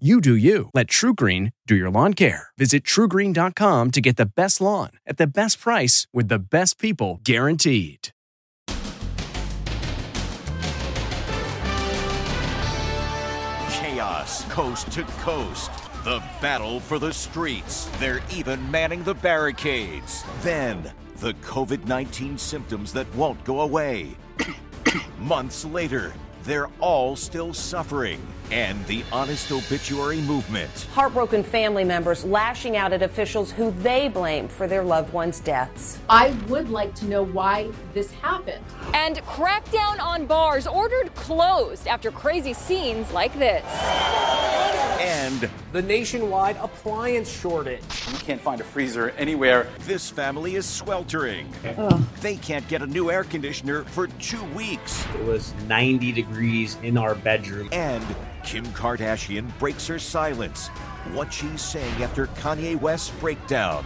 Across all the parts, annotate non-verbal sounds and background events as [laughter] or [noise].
You do you. Let TruGreen do your lawn care. Visit trugreen.com to get the best lawn at the best price with the best people guaranteed. Chaos coast to coast. The battle for the streets. They're even manning the barricades. Then, the COVID 19 symptoms that won't go away. [coughs] Months later, they're all still suffering. And the honest obituary movement. Heartbroken family members lashing out at officials who they blame for their loved ones' deaths. I would like to know why this happened. And crackdown on bars ordered closed after crazy scenes like this. And the nationwide appliance shortage. You can't find a freezer anywhere. This family is sweltering. Ugh. They can't get a new air conditioner for two weeks. It was 90 degrees in our bedroom. And Kim Kardashian breaks her silence. What she's saying after Kanye West's breakdown.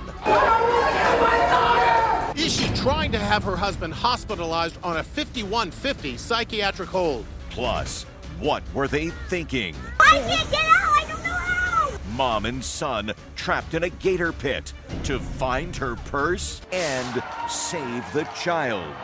Is she trying to have her husband hospitalized on a 5150 psychiatric hold? Plus, what were they thinking? I can't get out! I don't know how! Mom and son trapped in a gator pit to find her purse and save the child.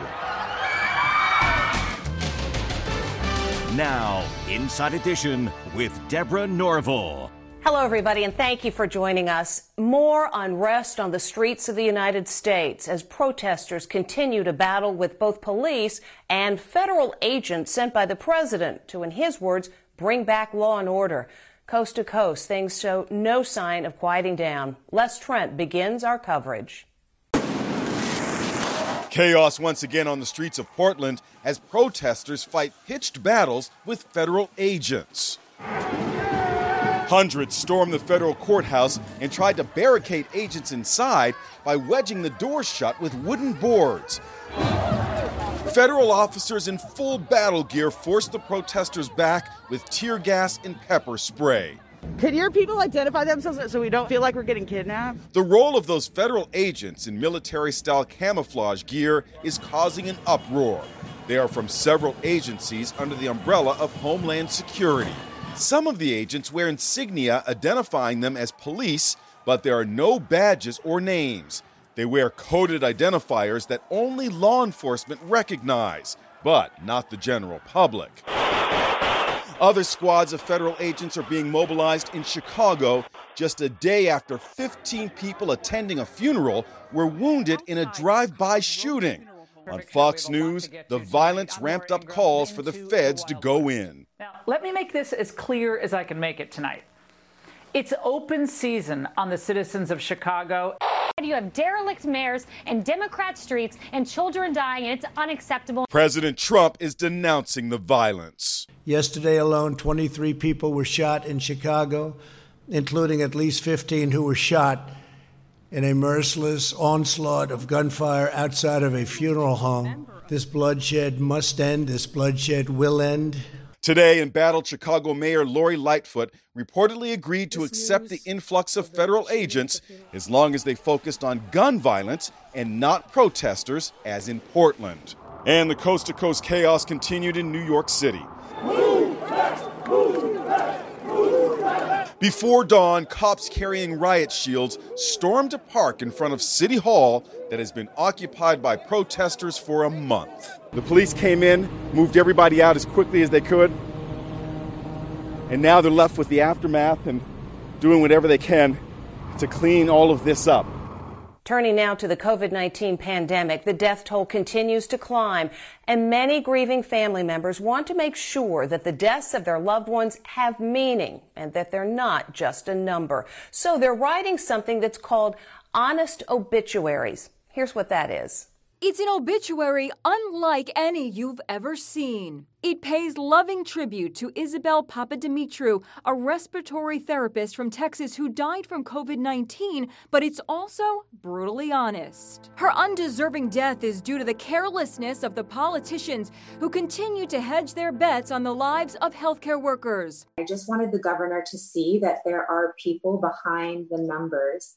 Now, Inside Edition with Deborah Norville. Hello, everybody, and thank you for joining us. More unrest on the streets of the United States as protesters continue to battle with both police and federal agents sent by the president to, in his words, bring back law and order. Coast to coast, things show no sign of quieting down. Les Trent begins our coverage. Chaos once again on the streets of Portland as protesters fight pitched battles with federal agents. Hundreds stormed the federal courthouse and tried to barricade agents inside by wedging the doors shut with wooden boards. Federal officers in full battle gear forced the protesters back with tear gas and pepper spray. Could your people identify themselves so we don't feel like we're getting kidnapped? The role of those federal agents in military style camouflage gear is causing an uproar. They are from several agencies under the umbrella of Homeland Security. Some of the agents wear insignia identifying them as police, but there are no badges or names. They wear coded identifiers that only law enforcement recognize, but not the general public. Other squads of federal agents are being mobilized in Chicago just a day after 15 people attending a funeral were wounded in a drive by shooting. On Fox News, the violence ramped up calls for the feds to go in. Now, let me make this as clear as I can make it tonight. It's open season on the citizens of Chicago. You have derelict mayors and Democrat streets and children dying, and it's unacceptable. President Trump is denouncing the violence. Yesterday alone, 23 people were shot in Chicago, including at least 15 who were shot in a merciless onslaught of gunfire outside of a funeral home. This bloodshed must end. This bloodshed will end. Today, embattled Chicago Mayor Lori Lightfoot reportedly agreed to accept the influx of federal agents as long as they focused on gun violence and not protesters, as in Portland. And the coast to coast chaos continued in New York City. Before dawn, cops carrying riot shields stormed a park in front of City Hall that has been occupied by protesters for a month. The police came in, moved everybody out as quickly as they could, and now they're left with the aftermath and doing whatever they can to clean all of this up. Turning now to the COVID 19 pandemic, the death toll continues to climb, and many grieving family members want to make sure that the deaths of their loved ones have meaning and that they're not just a number. So they're writing something that's called honest obituaries. Here's what that is. It's an obituary unlike any you've ever seen. It pays loving tribute to Isabel Papadimitriou, a respiratory therapist from Texas who died from COVID 19, but it's also brutally honest. Her undeserving death is due to the carelessness of the politicians who continue to hedge their bets on the lives of healthcare workers. I just wanted the governor to see that there are people behind the numbers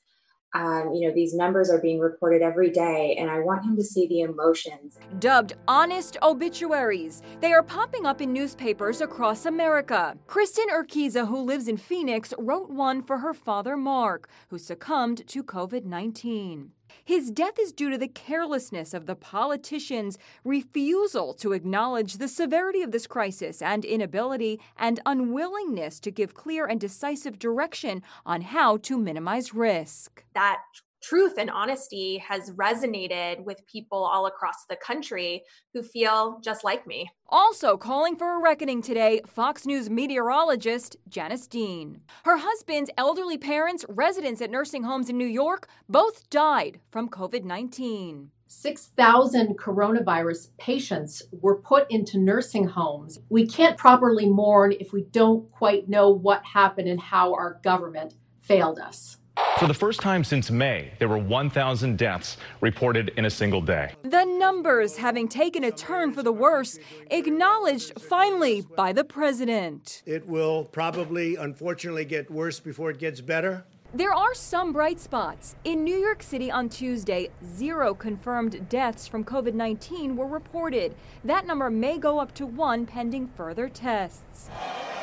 um, you know, these numbers are being reported every day, and I want him to see the emotions. Dubbed honest obituaries, they are popping up in newspapers across America. Kristen Urquiza, who lives in Phoenix, wrote one for her father, Mark, who succumbed to COVID 19. His death is due to the carelessness of the politicians' refusal to acknowledge the severity of this crisis and inability and unwillingness to give clear and decisive direction on how to minimize risk. That truth and honesty has resonated with people all across the country who feel just like me. Also calling for a reckoning today, Fox News meteorologist Janice Dean. Her husband's elderly parents, residents at nursing homes in New York, both died from COVID 19. 6,000 coronavirus patients were put into nursing homes. We can't properly mourn if we don't quite know what happened and how our government failed us. For the first time since May, there were 1,000 deaths reported in a single day. The numbers having taken a turn for the worse, acknowledged finally by the president. It will probably, unfortunately, get worse before it gets better. There are some bright spots. In New York City on Tuesday, zero confirmed deaths from COVID 19 were reported. That number may go up to one pending further tests.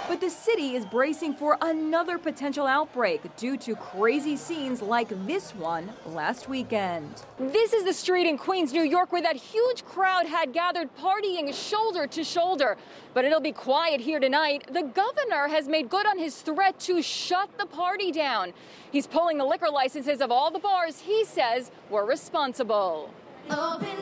But the city is bracing for another potential outbreak due to crazy scenes like this one last weekend. This is the street in Queens, New York, where that huge crowd had gathered partying shoulder to shoulder. But it'll be quiet here tonight. The governor has made good on his threat to shut the party down. He's pulling the liquor licenses of all the bars he says were responsible.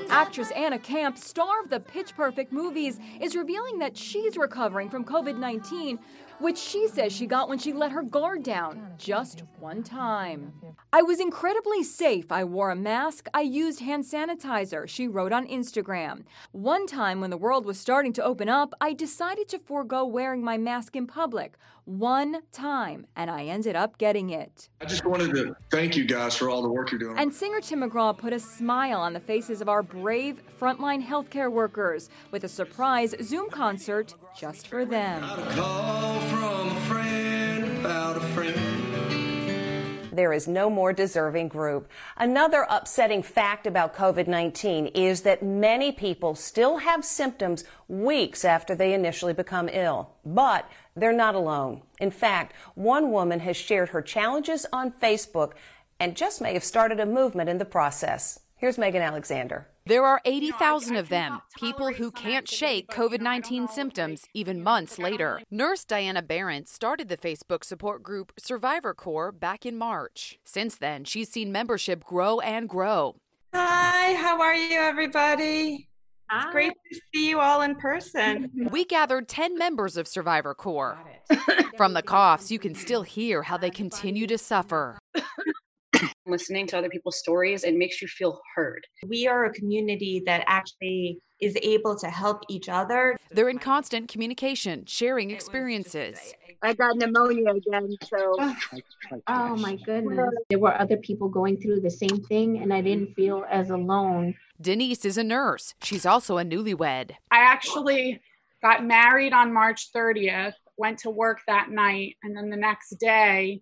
Actress Anna Camp, star of the Pitch Perfect movies, is revealing that she's recovering from COVID 19, which she says she got when she let her guard down just one time. I was incredibly safe. I wore a mask. I used hand sanitizer, she wrote on Instagram. One time when the world was starting to open up, I decided to forego wearing my mask in public. One time, and I ended up getting it. I just wanted to thank you guys for all the work you're doing. And singer Tim McGraw put a smile on the faces of our brave frontline healthcare workers with a surprise Zoom concert just for them. There is no more deserving group. Another upsetting fact about COVID 19 is that many people still have symptoms weeks after they initially become ill. But they're not alone. In fact, one woman has shared her challenges on Facebook and just may have started a movement in the process. Here's Megan Alexander. There are 80,000 of them, people who can't shake COVID 19 symptoms even months later. Nurse Diana Berrent started the Facebook support group Survivor Corps back in March. Since then, she's seen membership grow and grow. Hi, how are you, everybody? It's ah. great to see you all in person. [laughs] We gathered 10 members of Survivor Corps. [laughs] From the coughs, you can still hear how they continue to suffer. [coughs] Listening to other people's stories, it makes you feel heard. We are a community that actually is able to help each other. They're in constant communication, sharing experiences. I got pneumonia again, so. [sighs] Oh my goodness. There were other people going through the same thing, and I didn't feel as alone. Denise is a nurse. She's also a newlywed. I actually got married on March 30th, went to work that night, and then the next day,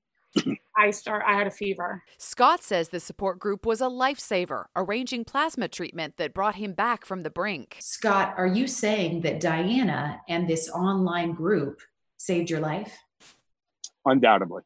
I start I had a fever. Scott says the support group was a lifesaver, arranging plasma treatment that brought him back from the brink. Scott, are you saying that Diana and this online group saved your life? Undoubtedly.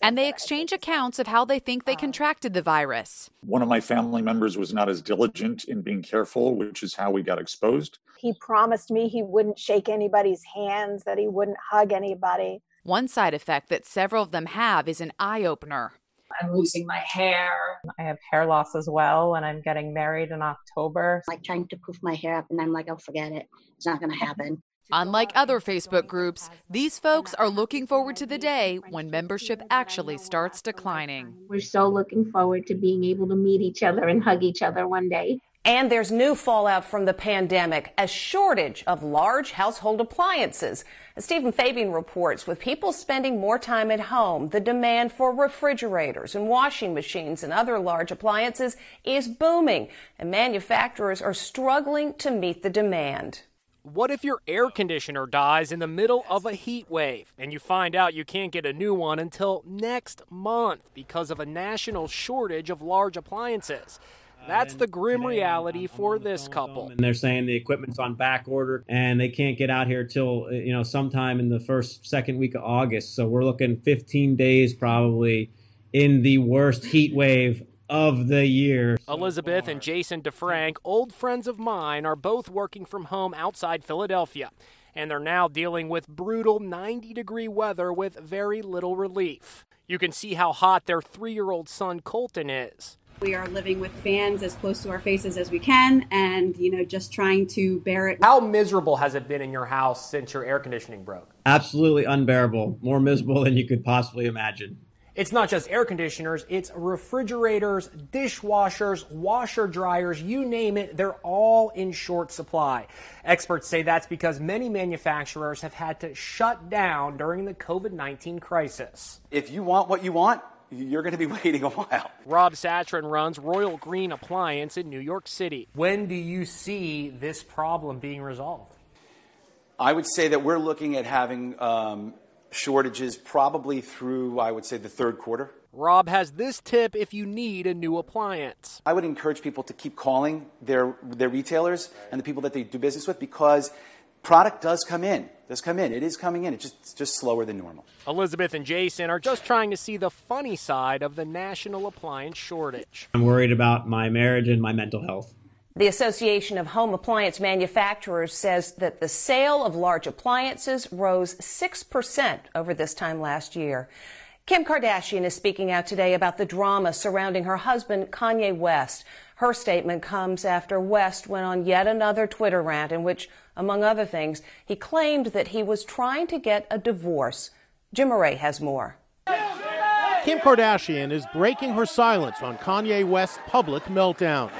And they exchange accounts of how they think they um, contracted the virus. One of my family members was not as diligent in being careful, which is how we got exposed. He promised me he wouldn't shake anybody's hands, that he wouldn't hug anybody. One side effect that several of them have is an eye opener. I'm losing my hair. I have hair loss as well, and I'm getting married in October. Like trying to poof my hair up, and I'm like, oh, forget it. It's not going to happen. Unlike other Facebook groups, these folks are looking forward to the day when membership actually starts declining. We're so looking forward to being able to meet each other and hug each other one day. And there's new fallout from the pandemic, a shortage of large household appliances. As Stephen Fabian reports, with people spending more time at home, the demand for refrigerators and washing machines and other large appliances is booming, and manufacturers are struggling to meet the demand. What if your air conditioner dies in the middle of a heat wave and you find out you can't get a new one until next month because of a national shortage of large appliances? That's the grim reality for this couple. And they're saying the equipment's on back order and they can't get out here till, uh, you know, sometime in the first, second week of August. So we're looking 15 days probably in the worst heat wave of the year. Elizabeth and Jason DeFrank, old friends of mine, are both working from home outside Philadelphia. And they're now dealing with brutal 90 degree weather with very little relief. You can see how hot their three year old son Colton is. We are living with fans as close to our faces as we can and, you know, just trying to bear it. How miserable has it been in your house since your air conditioning broke? Absolutely unbearable. More miserable than you could possibly imagine. It's not just air conditioners, it's refrigerators, dishwashers, washer dryers, you name it, they're all in short supply. Experts say that's because many manufacturers have had to shut down during the COVID 19 crisis. If you want what you want, you're going to be [laughs] waiting a while. Rob Satrin runs Royal Green Appliance in New York City. When do you see this problem being resolved? I would say that we're looking at having um, shortages probably through, I would say, the third quarter. Rob has this tip if you need a new appliance. I would encourage people to keep calling their, their retailers and the people that they do business with because product does come in. Does come in. It is coming in. It's just, it's just slower than normal. Elizabeth and Jason are just trying to see the funny side of the national appliance shortage. I'm worried about my marriage and my mental health. The Association of Home Appliance Manufacturers says that the sale of large appliances rose 6% over this time last year. Kim Kardashian is speaking out today about the drama surrounding her husband, Kanye West. Her statement comes after West went on yet another Twitter rant in which, among other things, he claimed that he was trying to get a divorce. Jim Moret has more. Kim Kardashian is breaking her silence on Kanye West's public meltdown.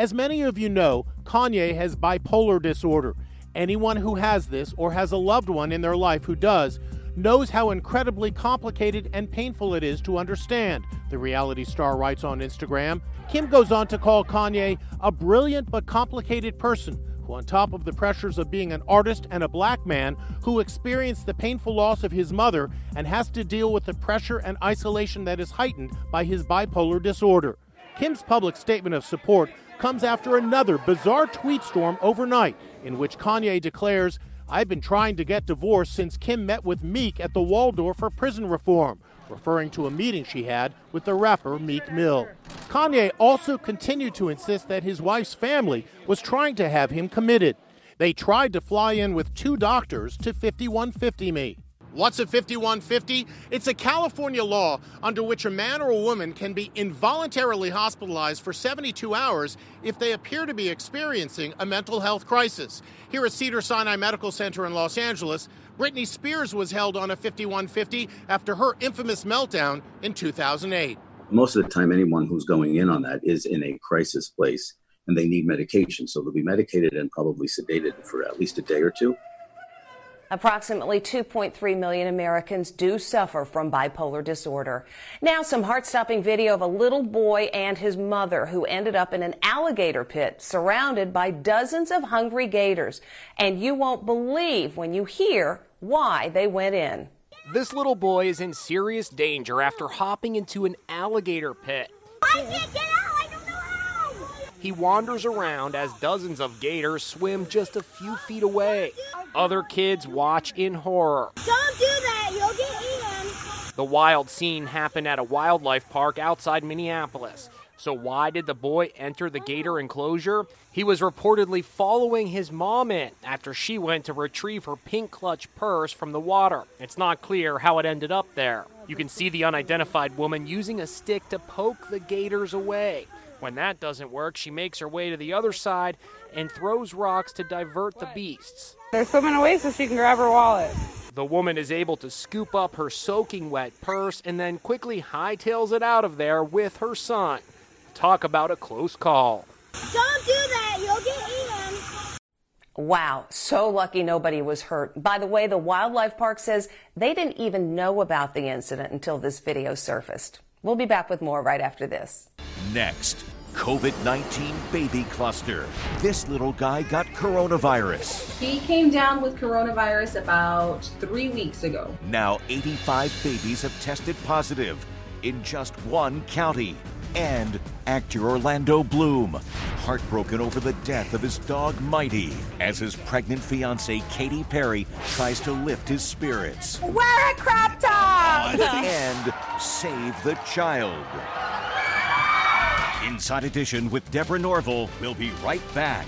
As many of you know, Kanye has bipolar disorder. Anyone who has this or has a loved one in their life who does knows how incredibly complicated and painful it is to understand, the reality star writes on Instagram. Kim goes on to call Kanye a brilliant but complicated person who, on top of the pressures of being an artist and a black man who experienced the painful loss of his mother and has to deal with the pressure and isolation that is heightened by his bipolar disorder. Kim's public statement of support comes after another bizarre tweet storm overnight in which Kanye declares, I've been trying to get divorced since Kim met with Meek at the Waldorf for prison reform, referring to a meeting she had with the rapper Meek Mill. Kanye also continued to insist that his wife's family was trying to have him committed. They tried to fly in with two doctors to 5150 me. What's a 5150? It's a California law under which a man or a woman can be involuntarily hospitalized for 72 hours if they appear to be experiencing a mental health crisis. Here at Cedar Sinai Medical Center in Los Angeles, Britney Spears was held on a 5150 after her infamous meltdown in 2008. Most of the time, anyone who's going in on that is in a crisis place and they need medication. So they'll be medicated and probably sedated for at least a day or two. Approximately 2.3 million Americans do suffer from bipolar disorder. Now, some heart stopping video of a little boy and his mother who ended up in an alligator pit surrounded by dozens of hungry gators. And you won't believe when you hear why they went in. This little boy is in serious danger after hopping into an alligator pit. I can't get out! I don't know how! He wanders around as dozens of gators swim just a few feet away. Other kids watch in horror. Don't do that! You'll get eaten! The wild scene happened at a wildlife park outside Minneapolis. So, why did the boy enter the gator enclosure? He was reportedly following his mom in after she went to retrieve her pink clutch purse from the water. It's not clear how it ended up there. You can see the unidentified woman using a stick to poke the gators away. When that doesn't work, she makes her way to the other side and throws rocks to divert the beasts. They're swimming away so she can grab her wallet. The woman is able to scoop up her soaking wet purse and then quickly hightails it out of there with her son. Talk about a close call. Don't do that. You'll get eaten. Wow, so lucky nobody was hurt. By the way, the wildlife park says they didn't even know about the incident until this video surfaced. We'll be back with more right after this. Next, COVID 19 baby cluster. This little guy got coronavirus. He came down with coronavirus about three weeks ago. Now, 85 babies have tested positive in just one county. And actor Orlando Bloom, heartbroken over the death of his dog Mighty, as his pregnant fiancee Katy Perry tries to lift his spirits Wear a crop top. and save the child. Inside Edition with Deborah Norville will be right back.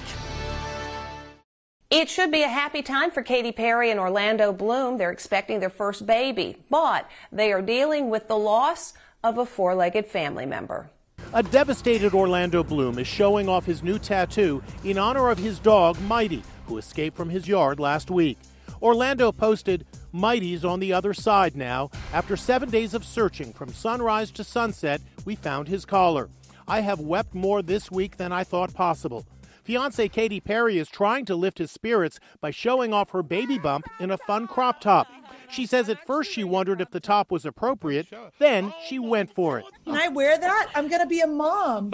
It should be a happy time for Katy Perry and Orlando Bloom. They're expecting their first baby, but they are dealing with the loss of a four legged family member. A devastated Orlando Bloom is showing off his new tattoo in honor of his dog, Mighty, who escaped from his yard last week. Orlando posted, Mighty's on the other side now. After seven days of searching from sunrise to sunset, we found his collar. I have wept more this week than I thought possible. Fiancee Katy Perry is trying to lift his spirits by showing off her baby bump in a fun crop top. She says at first she wondered if the top was appropriate, then she went for it. Can I wear that? I'm gonna be a mom.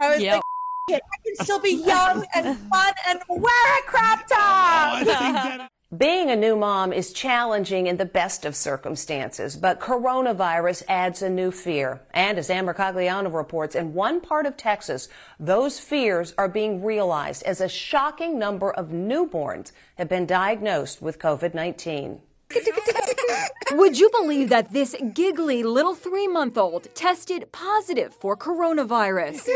I was Yeah. like, I can still be young and fun and wear a crop top. Being a new mom is challenging in the best of circumstances, but coronavirus adds a new fear. And as Ann Mercogliano reports, in one part of Texas, those fears are being realized as a shocking number of newborns have been diagnosed with COVID 19. [laughs] Would you believe that this giggly little three month old tested positive for coronavirus?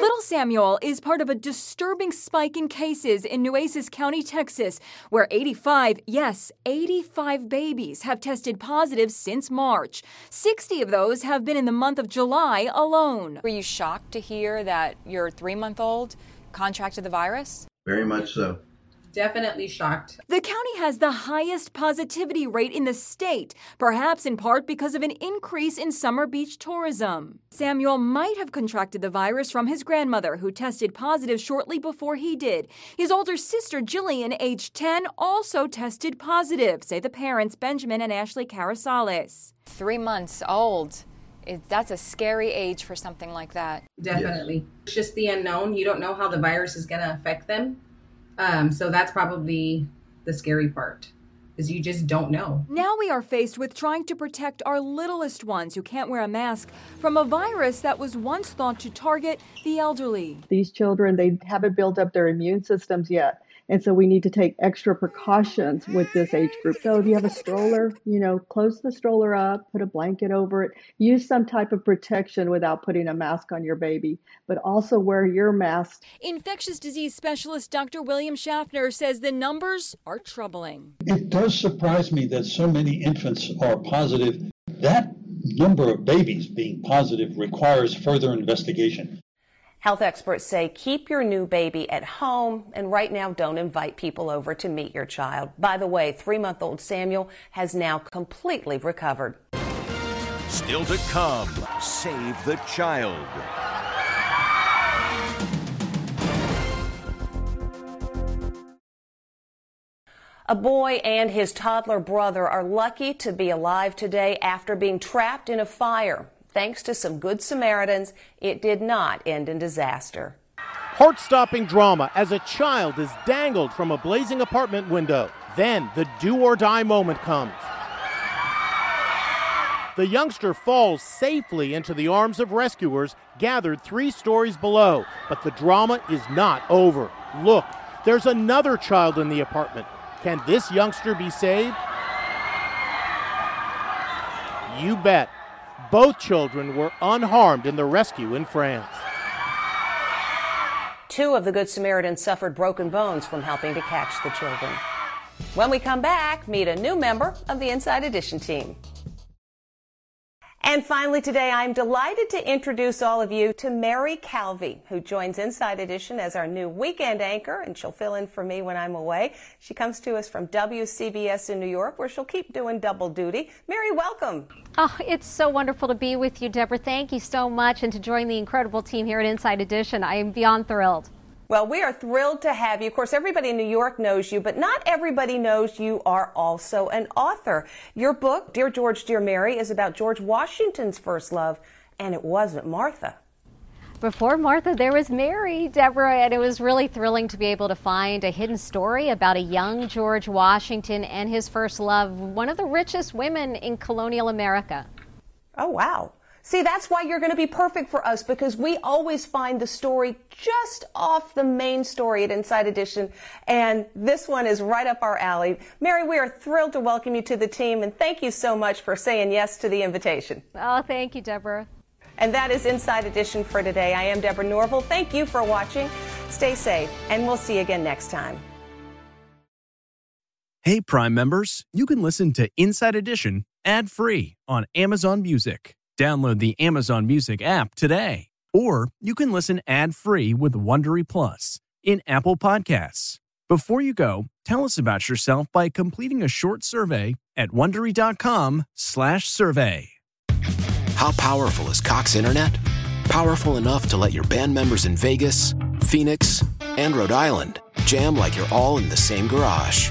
little Samuel is part of a disturbing spike in cases in Nueces County, Texas, where 85, yes, 85 babies have tested positive since March. 60 of those have been in the month of July alone. Were you shocked to hear that your three month old contracted the virus? Very much so. Definitely shocked. The county has the highest positivity rate in the state, perhaps in part because of an increase in summer beach tourism. Samuel might have contracted the virus from his grandmother, who tested positive shortly before he did. His older sister, Jillian, age 10, also tested positive, say the parents, Benjamin and Ashley Carasales. Three months old. It, that's a scary age for something like that. Definitely. It's just the unknown. You don't know how the virus is going to affect them. Um, so that's probably the scary part, is you just don't know. Now we are faced with trying to protect our littlest ones who can't wear a mask from a virus that was once thought to target the elderly. These children, they haven't built up their immune systems yet. And so we need to take extra precautions with this age group. So if you have a stroller, you know, close the stroller up, put a blanket over it, use some type of protection without putting a mask on your baby, but also wear your mask. Infectious disease specialist Dr. William Schaffner says the numbers are troubling. It does surprise me that so many infants are positive. That number of babies being positive requires further investigation. Health experts say keep your new baby at home and right now don't invite people over to meet your child. By the way, three month old Samuel has now completely recovered. Still to come, save the child. A boy and his toddler brother are lucky to be alive today after being trapped in a fire. Thanks to some good Samaritans, it did not end in disaster. Heart stopping drama as a child is dangled from a blazing apartment window. Then the do or die moment comes. The youngster falls safely into the arms of rescuers gathered three stories below, but the drama is not over. Look, there's another child in the apartment. Can this youngster be saved? You bet. Both children were unharmed in the rescue in France. Two of the Good Samaritans suffered broken bones from helping to catch the children. When we come back, meet a new member of the Inside Edition team. And finally today, I'm delighted to introduce all of you to Mary Calvi, who joins Inside Edition as our new weekend anchor, and she'll fill in for me when I'm away. She comes to us from WCBS in New York, where she'll keep doing double duty. Mary, welcome. Oh, it's so wonderful to be with you, Deborah. Thank you so much, and to join the incredible team here at Inside Edition. I am beyond thrilled. Well, we are thrilled to have you. Of course, everybody in New York knows you, but not everybody knows you are also an author. Your book, Dear George, Dear Mary, is about George Washington's first love, and it wasn't Martha. Before Martha, there was Mary, Deborah, and it was really thrilling to be able to find a hidden story about a young George Washington and his first love, one of the richest women in colonial America. Oh, wow. See, that's why you're going to be perfect for us because we always find the story just off the main story at Inside Edition. And this one is right up our alley. Mary, we are thrilled to welcome you to the team and thank you so much for saying yes to the invitation. Oh, thank you, Deborah. And that is Inside Edition for today. I am Deborah Norville. Thank you for watching. Stay safe, and we'll see you again next time. Hey, Prime members, you can listen to Inside Edition ad free on Amazon Music. Download the Amazon Music app today. Or you can listen ad-free with Wondery Plus in Apple Podcasts. Before you go, tell us about yourself by completing a short survey at wondery.com/survey. How powerful is Cox Internet? Powerful enough to let your band members in Vegas, Phoenix, and Rhode Island jam like you're all in the same garage.